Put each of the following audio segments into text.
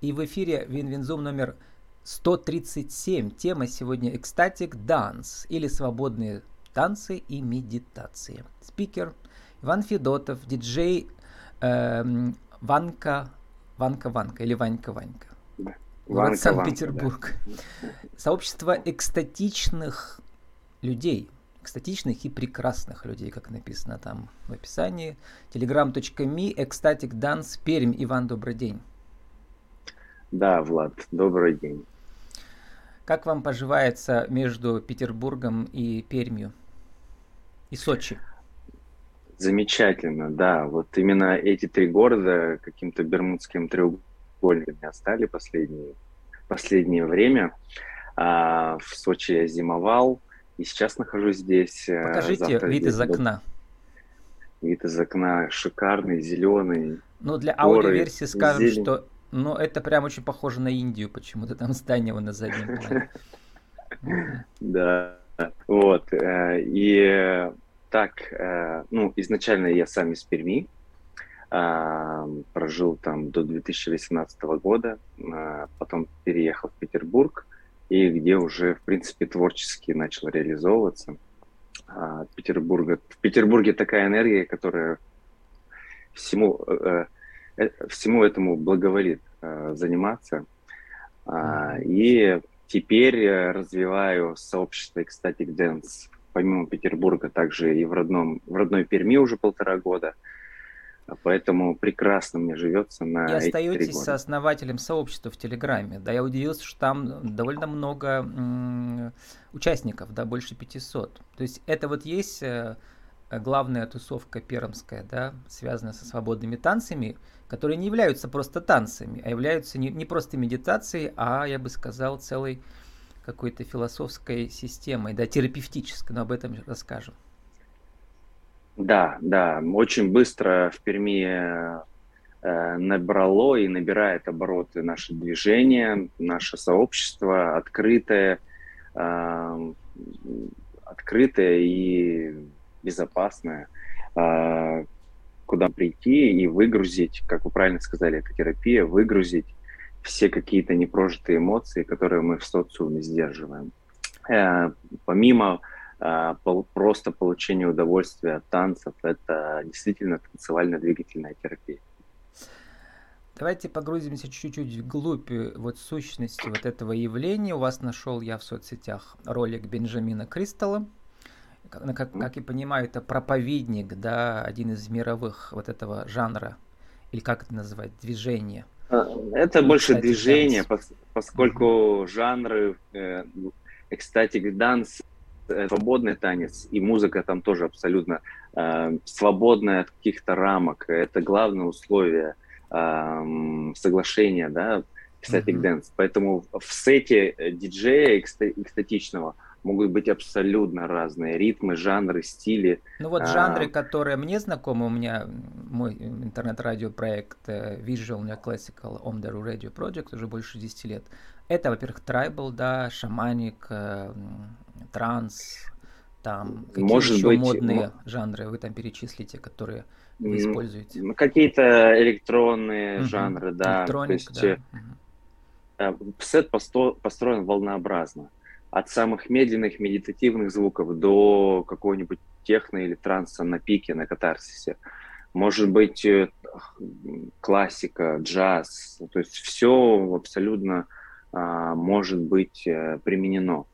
И в эфире Win-Win Zoom номер 137. Тема сегодня Ecstatic Dance или свободные танцы и медитации. Спикер Иван Федотов, диджей э, Ванка, Ванка Ванка или Ванька Ванька. Город Санкт-Петербург. Да. Сообщество экстатичных людей, экстатичных и прекрасных людей, как написано там в описании. telegram.me, Ecstatic Dance, Пермь. Иван, добрый день. Да, Влад, добрый день. Как вам поживается между Петербургом и Пермью? И Сочи? Замечательно, да. Вот именно эти три города каким-то бермудским треугольником стали последние, последнее время. А, в Сочи я зимовал, и сейчас нахожусь здесь. Э, Покажите Завтра вид из окна. Вид из окна шикарный, зеленый. Ну, для аудиоверсии скажем, зелень. что ну, это прям очень похоже на Индию почему-то, там здание на заднем плане. Да, вот. Э, и так, э, ну, изначально я сам из Перми, прожил там до 2018 года, потом переехал в Петербург, и где уже, в принципе, творчески начал реализовываться. А, Петербурга. В Петербурге такая энергия, которая всему, э, э, всему этому благоволит э, заниматься. А, и теперь развиваю сообщество Ecstatic Dance помимо Петербурга также и в, родном, в родной Перми уже полтора года – Поэтому прекрасно мне живется на И остаетесь сооснователем сообщества в Телеграме. Да, я удивился, что там довольно много м- участников, да, больше 500. То есть это вот есть э, главная тусовка пермская, да, связанная со свободными танцами, которые не являются просто танцами, а являются не, не просто медитацией, а, я бы сказал, целой какой-то философской системой, да, терапевтической, но об этом расскажем. Да, да, очень быстро в Перми э, набрало и набирает обороты наше движение, наше сообщество открытое, э, открытое и безопасное, э, куда прийти и выгрузить, как вы правильно сказали, это терапия, выгрузить все какие-то непрожитые эмоции, которые мы в социуме сдерживаем. Э, помимо а, просто получение удовольствия от танцев – это действительно танцевально-двигательная терапия. Давайте погрузимся чуть-чуть вглубь вот сущности вот этого явления. У вас нашел я в соцсетях ролик Бенджамина Кристалла. Как, как, как я понимаю, это проповедник, да, один из мировых вот этого жанра, или как это называть, движения. А, это больше движение, поскольку mm-hmm. жанры э, экстатик данс Э, свободный танец, и музыка там тоже абсолютно э, свободная от каких-то рамок. Это главное условие э, соглашения, да, кстати, mm-hmm. dance. Поэтому в сете диджея экстатичного могут быть абсолютно разные ритмы, жанры, стили. Ну вот жанры, а... которые мне знакомы, у меня мой интернет-радиопроект э, Visual Classical Omdaru Radio Project уже больше 10 лет. Это, во-первых, трайбл, да, шаманик, э, транс, там какие Может еще быть, модные м- жанры вы там перечислите, которые вы используете? Какие-то электронные угу. жанры, да. Электроник, То есть, да. Угу. Сет построен волнообразно. От самых медленных медитативных звуков до какого-нибудь техно или транса на пике, на катарсисе. Может быть, э, классика, джаз. То есть все абсолютно а, может быть э, применено.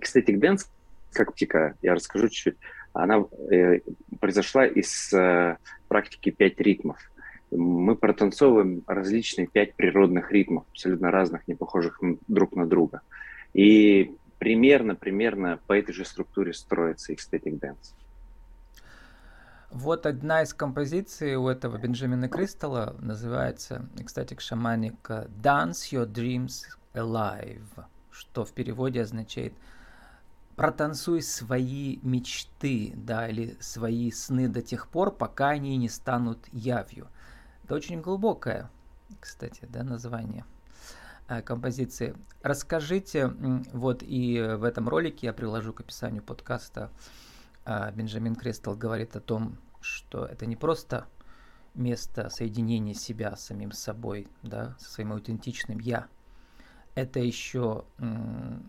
Ecstatic Dance, как практика, я расскажу чуть-чуть, она э, произошла из э, практики пять ритмов. Мы протанцовываем различные пять природных ритмов, абсолютно разных, не похожих друг на друга. И примерно, примерно по этой же структуре строится ecstatic dance. Вот одна из композиций у этого Бенджамина Кристалла называется Ecstatic Shamanic Dance Your Dreams Alive, что в переводе означает протанцуй свои мечты, да, или свои сны до тех пор, пока они не станут явью. Это очень глубокое, кстати, да, название композиции. Расскажите, вот и в этом ролике я приложу к описанию подкаста, э, Бенджамин Кристал говорит о том, что это не просто место соединения себя с самим собой, да, со своим аутентичным «я». Это еще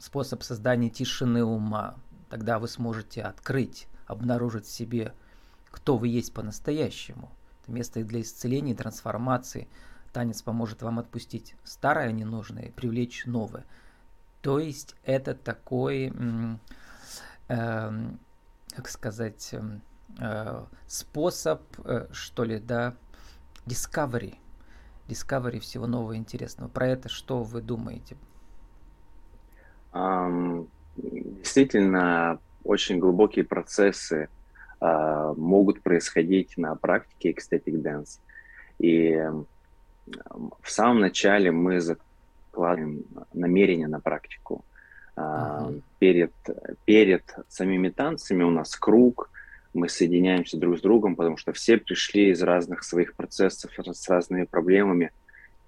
способ создания тишины ума. Тогда вы сможете открыть, обнаружить в себе, кто вы есть по-настоящему. Это место для исцеления, трансформации. Танец поможет вам отпустить старое ненужное, привлечь новое. То есть это такой, э, как сказать, эм, э, способ, э, что ли, да, discovery. Discovery всего нового интересного. Про это что вы думаете? Um, действительно, очень глубокие процессы uh, могут происходить на практике ecstatic dance. И в самом начале мы закладываем намерение на практику. Uh-huh. Перед, перед самими танцами у нас круг, мы соединяемся друг с другом, потому что все пришли из разных своих процессов, с разными проблемами.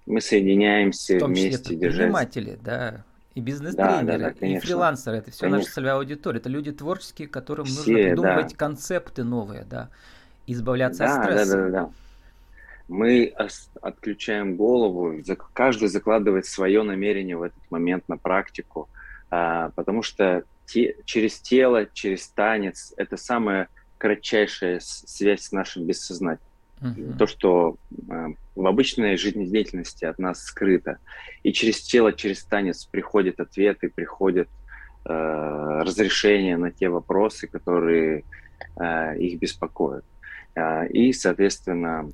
Мы соединяемся в том числе вместе, предприниматели, да, и бизнес-тренеры, да, да, да, и фрилансеры. Это все конечно. наша целевая аудитория. Это люди творческие, которым все, нужно придумывать да. концепты новые, да, избавляться да, от стресса. Да, да, да. Мы отключаем голову, каждый закладывает свое намерение в этот момент на практику, а, потому что те, через тело, через танец это самое кратчайшая связь с нашим бессознательным. Uh-huh. То, что э, в обычной жизнедеятельности от нас скрыто. И через тело, через танец приходят ответы, приходят э, разрешения на те вопросы, которые э, их беспокоят. И, соответственно,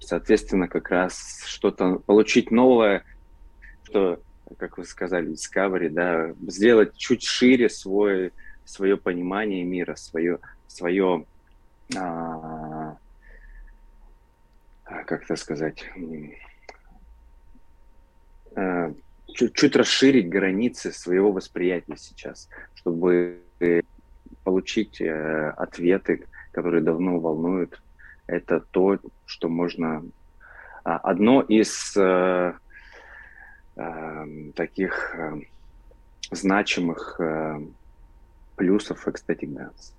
соответственно, как раз что-то получить новое, что, как вы сказали, Discovery, да, сделать чуть шире свой, свое понимание мира, свое свое, а, как это сказать, а, чуть, чуть расширить границы своего восприятия сейчас, чтобы получить э, ответы, которые давно волнуют. Это то, что можно... А, одно из э, э, таких э, значимых э, плюсов Ecstatic Dance.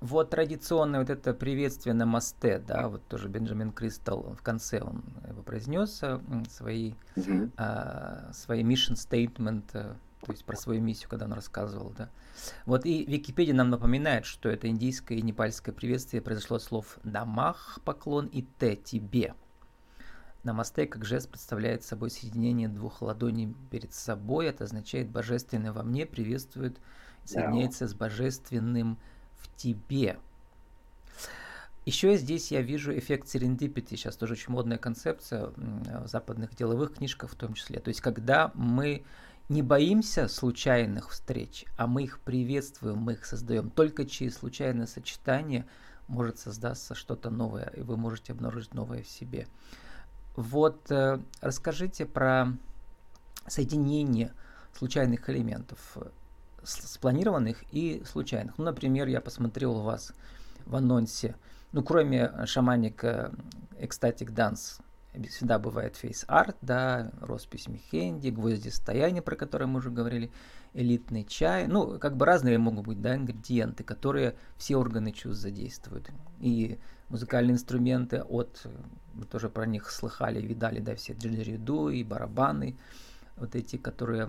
Вот традиционное вот это приветствие на мосте, да, вот тоже Бенджамин Кристал в конце он его произнес э, свои, mm-hmm. а, свои mission statement, а, то есть про свою миссию, когда он рассказывал, да. Вот и Википедия нам напоминает, что это индийское и непальское приветствие произошло от слов «намах» – поклон и «те» – «тебе». Намасте как жест представляет собой соединение двух ладоней перед собой. Это означает «божественное во мне приветствует, соединяется с божественным в тебе. Еще здесь я вижу эффект serendipity, сейчас тоже очень модная концепция в западных деловых книжках в том числе. То есть, когда мы не боимся случайных встреч, а мы их приветствуем, мы их создаем. Только через случайное сочетание может создаться что-то новое, и вы можете обнаружить новое в себе. Вот э, расскажите про соединение случайных элементов спланированных и случайных. Ну, например, я посмотрел у вас в анонсе, ну, кроме шаманика Ecstatic Dance, всегда бывает фейс арт, да, роспись Мехенди, гвозди стояния, про которые мы уже говорили, элитный чай, ну, как бы разные могут быть, да, ингредиенты, которые все органы чувств задействуют. И музыкальные инструменты от, мы тоже про них слыхали, видали, да, все диджериду и барабаны, вот эти, которые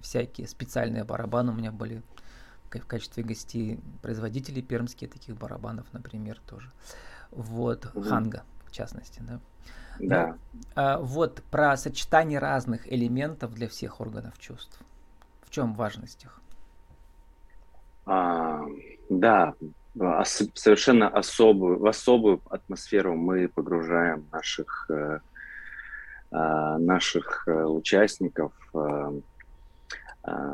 всякие специальные барабаны у меня были в качестве гостей производители пермские таких барабанов, например, тоже. Вот, угу. Ханга, в частности, да. Да. Но, а, вот про сочетание разных элементов для всех органов чувств. В чем важность их? А, да, ос- совершенно особую, в особую атмосферу мы погружаем наших э, Э, наших э, участников, э,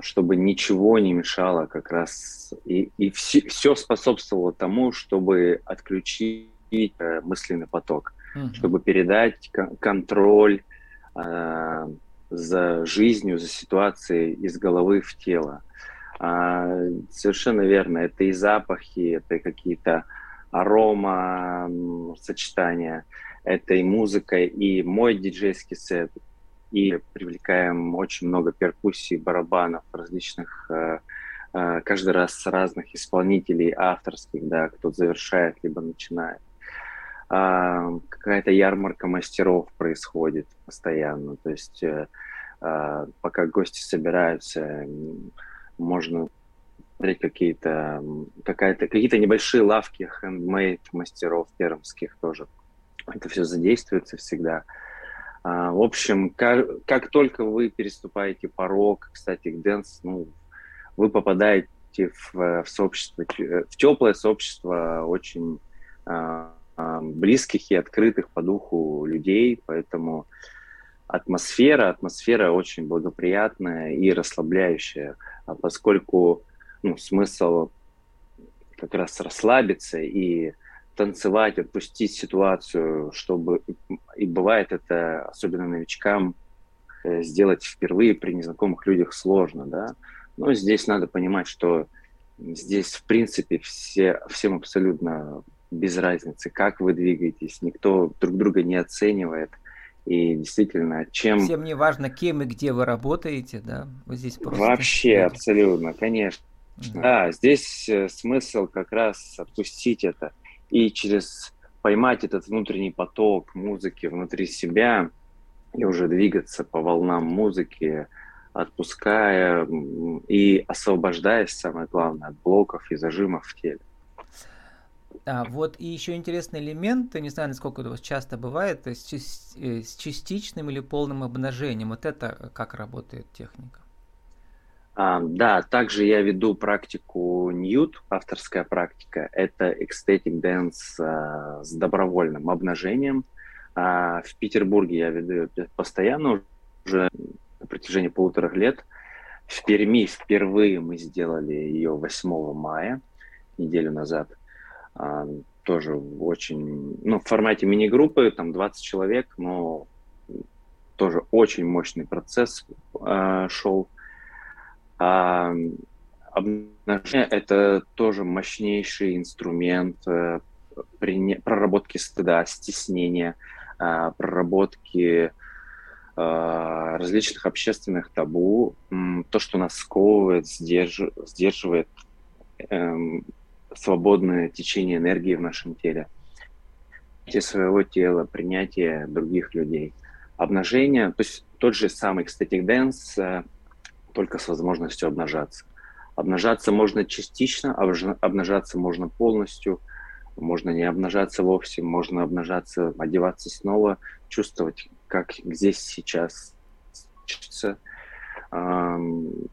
чтобы ничего не мешало как раз и, и все, все способствовало тому, чтобы отключить мысленный поток, mm-hmm. чтобы передать контроль за жизнью, за ситуацией из головы в тело. А, совершенно верно, это и запахи, это какие-то арома сочетания это и музыка, и мой диджейский сет, и привлекаем очень много перкуссий, барабанов различных, э, э, каждый раз с разных исполнителей авторских, да, кто завершает, либо начинает. А, какая-то ярмарка мастеров происходит постоянно. То есть э, а, пока гости собираются, можно смотреть какие-то какая-то какие-то небольшие лавки handmade мастеров пермских тоже. Это все задействуется всегда. А, в общем, как, как только вы переступаете порог Ecstatic Dance, ну, вы попадаете в, в сообщество, в теплое сообщество очень близких и открытых по духу людей, поэтому атмосфера, атмосфера очень благоприятная и расслабляющая, а поскольку ну, смысл как раз расслабиться и танцевать, отпустить ситуацию, чтобы и бывает это особенно новичкам э, сделать впервые при незнакомых людях сложно, да. Но здесь надо понимать, что здесь в принципе все всем абсолютно без разницы, как вы двигаетесь, никто друг друга не оценивает. И действительно, чем... Всем не важно, кем и где вы работаете, да? Вот здесь просто... Вообще, абсолютно, конечно. Да. да, здесь э, смысл как раз отпустить это и через поймать этот внутренний поток музыки внутри себя и уже двигаться по волнам музыки, отпуская и освобождаясь, самое главное, от блоков и зажимов в теле. А, вот и еще интересный элемент, не знаю, насколько это у вас часто бывает, с, э, с частичным или полным обнажением. Вот это как работает техника? А, да, также я веду практику Ньют, авторская практика. Это ecstatic dance а, с добровольным обнажением. А, в Петербурге я веду постоянно уже на протяжении полутора лет. В Перми впервые мы сделали ее 8 мая, неделю назад. А, тоже очень, ну, в формате мини-группы, там 20 человек, но тоже очень мощный процесс а, шел. А, обнажение – это тоже мощнейший инструмент э, проработки стыда, стеснения, а, проработки а, различных общественных табу, то, что нас сковывает, сдерж... сдерживает эм, свободное течение энергии в нашем теле, принятие своего тела, принятие других людей, обнажение, то есть тот же самый dance, э, только с возможностью обнажаться. Обнажаться можно частично, обнажаться можно полностью, можно не обнажаться вовсе, можно обнажаться, одеваться снова, чувствовать как здесь сейчас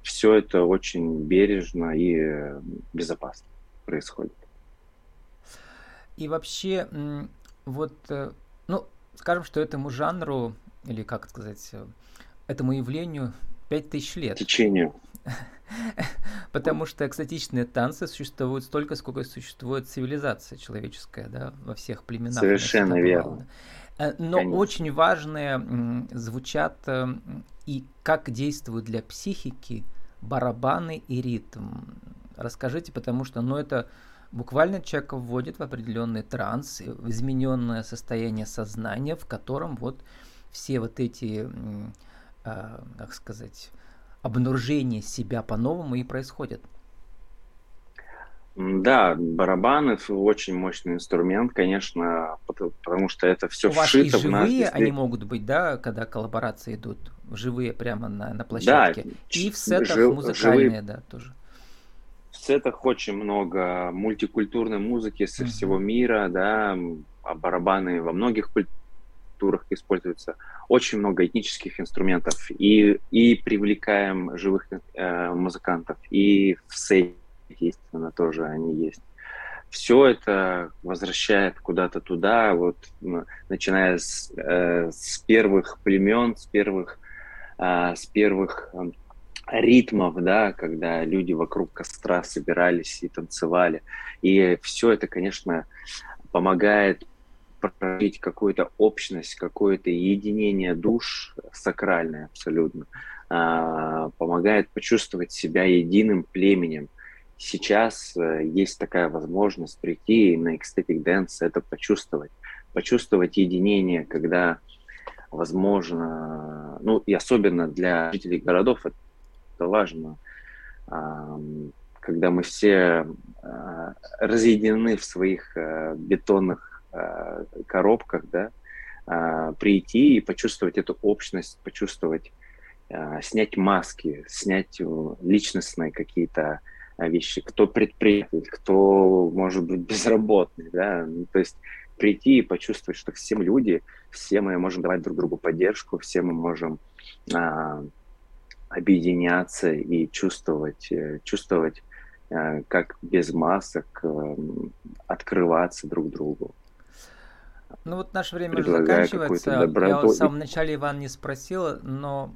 все это очень бережно и безопасно происходит. И вообще, вот, э, ну, скажем, что этому жанру, или как сказать, э, этому явлению 5000 лет. Течению. Потому что экзотичные танцы существуют столько, сколько существует цивилизация человеческая, да, во всех племенах. Совершенно верно. Э, но Конечно. очень важные звучат и как действуют для психики барабаны и ритм. Расскажите, потому что, ну, это буквально человека вводит в определенный транс, в измененное состояние сознания, в котором вот все вот эти, э, как сказать, обнаружения себя по-новому и происходят. Да, барабаны очень мощный инструмент, конечно, потому что это все У вшито вас и живые в нас. они могут быть, да, когда коллаборации идут, живые прямо на, на площадке. Да, и в сетах жив, музыкальные, живые... да, тоже. В сетах очень много мультикультурной музыки со всего мира, да, а барабаны во многих культурах используются. Очень много этнических инструментов. И, и привлекаем живых э, музыкантов, и в сете естественно, тоже они есть. Все это возвращает куда-то туда, вот начиная с, э, с первых племен, с первых, э, с первых ритмов, да, когда люди вокруг костра собирались и танцевали. И все это, конечно, помогает прожить какую-то общность, какое-то единение душ сакральное абсолютно, а, помогает почувствовать себя единым племенем, сейчас э, есть такая возможность прийти на ecstatic dance, это почувствовать, почувствовать единение, когда возможно, ну и особенно для жителей городов это, это важно, когда мы все э, разъединены в своих э, бетонных э, коробках, да, э, прийти и почувствовать эту общность, почувствовать, э, снять маски, снять личностные какие-то вещи, кто предприниматель, кто, может быть, безработный, да, ну, то есть прийти и почувствовать, что все мы люди, все мы можем давать друг другу поддержку, все мы можем а, объединяться и чувствовать, э, чувствовать, э, как без масок э, открываться друг другу. Ну вот наше время уже заканчивается. Я вот в самом начале Иван не спросил, но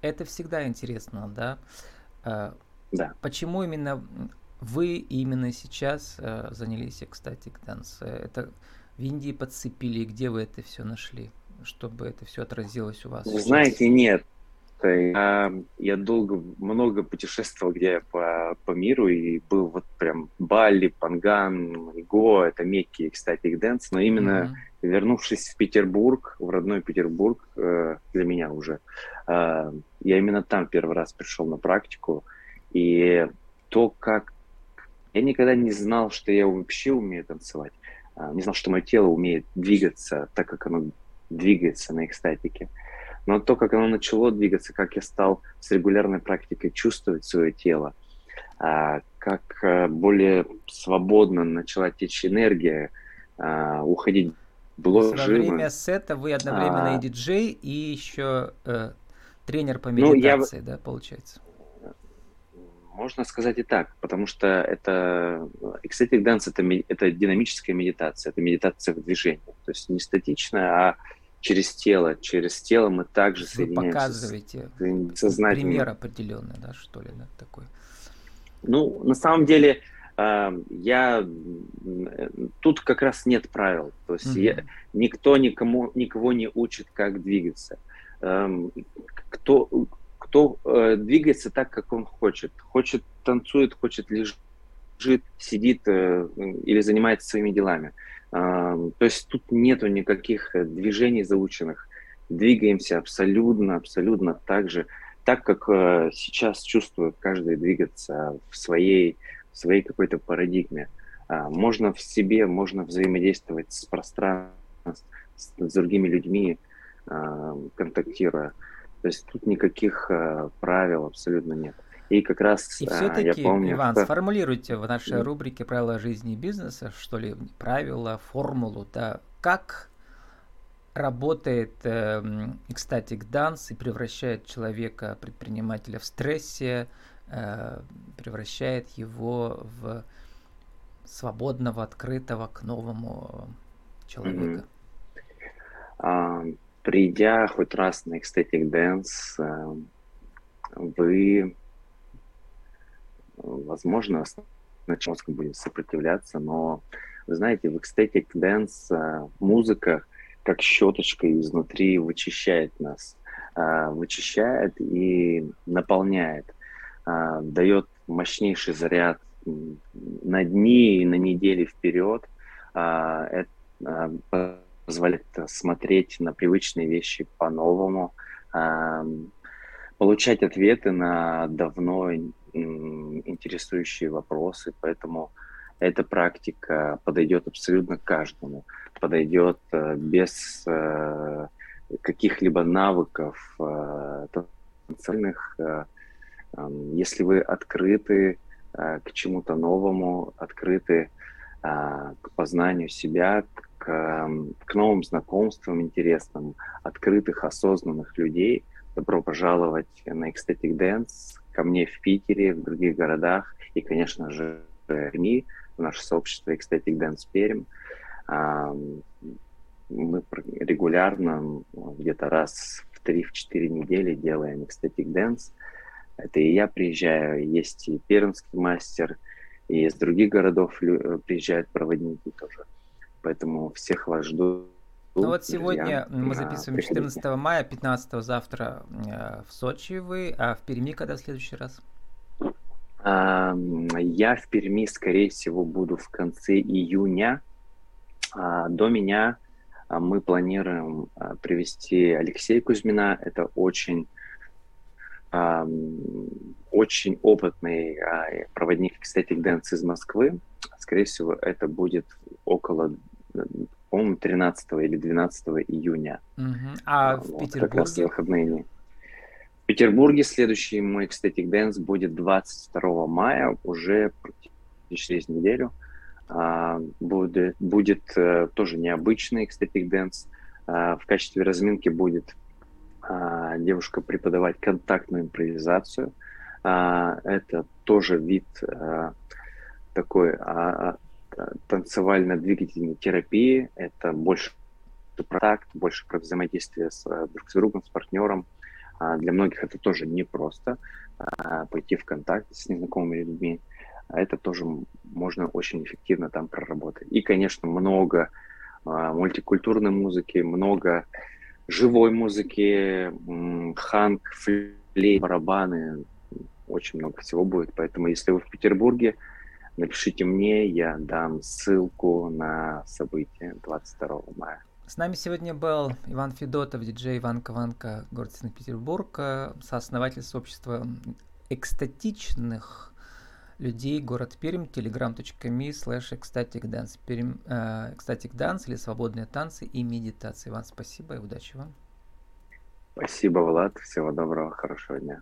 это всегда интересно, да? Да. Почему именно вы именно сейчас занялись Ecstatic Dance? Это в Индии подцепили, где вы это все нашли, чтобы это все отразилось у вас? Вы знаете, нет. Я, я долго, много путешествовал где по, по миру и был вот прям Бали, Панган, и Гоа, это Мекки Ecstatic Dance, но именно mm-hmm. вернувшись в Петербург, в родной Петербург, э, для меня уже, э, я именно там первый раз пришел на практику, и то, как... Я никогда не знал, что я вообще умею танцевать, э, не знал, что мое тело умеет двигаться так, как оно двигается на экстатике. Но то, как оно начало двигаться, как я стал с регулярной практикой чувствовать свое тело, а, как а, более свободно начала течь энергия, а, уходить блок Во время сета вы одновременно а, и диджей, и еще э, тренер по медитации, ну, я... да, получается? Можно сказать и так, потому что это ecstatic dance это, это динамическая медитация, это медитация в движении, то есть не статичная, а через тело. Через тело мы также Вы соединяемся. показываете пример определенный, да, что ли, да, такой? Ну, на самом деле, э, я тут как раз нет правил. То есть угу. я, никто никому никого не учит, как двигаться. Э, кто кто э, двигается так, как он хочет. Хочет танцует, хочет лежит, сидит э, или занимается своими делами. То есть тут нету никаких э, движений заученных. Двигаемся абсолютно, абсолютно так же, так как э, сейчас чувствует каждый двигаться в своей, в своей какой-то парадигме. А, можно в себе, можно взаимодействовать с пространством, с, с другими людьми, контактируя. То есть тут никаких э, правил абсолютно нет. И как раз и все-таки, я помню, Иван, что... сформулируйте в нашей рубрике правила жизни и бизнеса, что ли, правила, формулу, да, как работает э, Ecstatic Dance и превращает человека, предпринимателя в стрессе, э, превращает его в свободного, открытого к новому человека. Mm-hmm. А, придя хоть раз на Ecstatic Dance, э, вы возможно, сначала мозг будет сопротивляться, но, вы знаете, в Ecstatic Dance а, музыка как щеточка изнутри вычищает нас, а, вычищает и наполняет, а, дает мощнейший заряд на дни и на недели вперед, это позволяет смотреть на привычные вещи по-новому, получать ответы на давно интересующие вопросы, поэтому эта практика подойдет абсолютно каждому, подойдет э, без э, каких-либо навыков э, танцевальных. Если вы открыты к чему-то новому, открыты к познанию себя, к новым знакомствам интересным, открытых, осознанных людей, добро пожаловать на Ecstatic Dance ко мне в Питере, в других городах и, конечно же, в Перми, в наше сообщество Ecstatic Dance Пермь. Мы регулярно, где-то раз в 3-4 недели делаем Ecstatic Dance. Это и я приезжаю, есть и пермский мастер, и из других городов приезжают проводники тоже. Поэтому всех вас жду ну вот сегодня мы записываем 14 мая, 15 завтра э, в Сочи вы, а в Перми когда в следующий раз? Я в Перми, скорее всего, буду в конце июня. А, до меня а, мы планируем а, привести Алексея Кузьмина. Это очень, очень опытный проводник Ecstatic Dance из Москвы. Скорее всего, это будет около по-моему, 13 или 12 июня. Угу. А вот, в Петербурге? Как раз выходные дни. В Петербурге следующий мой Ecstatic Dance будет 22 мая, уже практически через неделю. А, будет, будет а, тоже необычный Ecstatic Dance. А, в качестве разминки будет а, девушка преподавать контактную импровизацию. А, это тоже вид а, такой а, танцевально-двигательной терапии. Это больше про такт, больше про взаимодействие с, друг с другом, с партнером. А для многих это тоже непросто а, пойти в контакт с незнакомыми людьми. А это тоже можно очень эффективно там проработать. И, конечно, много мультикультурной музыки, много живой музыки, ханг, флей, барабаны, очень много всего будет. Поэтому, если вы в Петербурге, напишите мне, я дам ссылку на событие 22 мая. С нами сегодня был Иван Федотов, диджей Иван Кованка, город Санкт-Петербург, сооснователь сообщества экстатичных людей, город Пермь, telegram.me slash ecstatic dance, Пермь, э, ecstatic dance или свободные танцы и медитации. Иван, спасибо и удачи вам. Спасибо, Влад. Всего доброго, хорошего дня.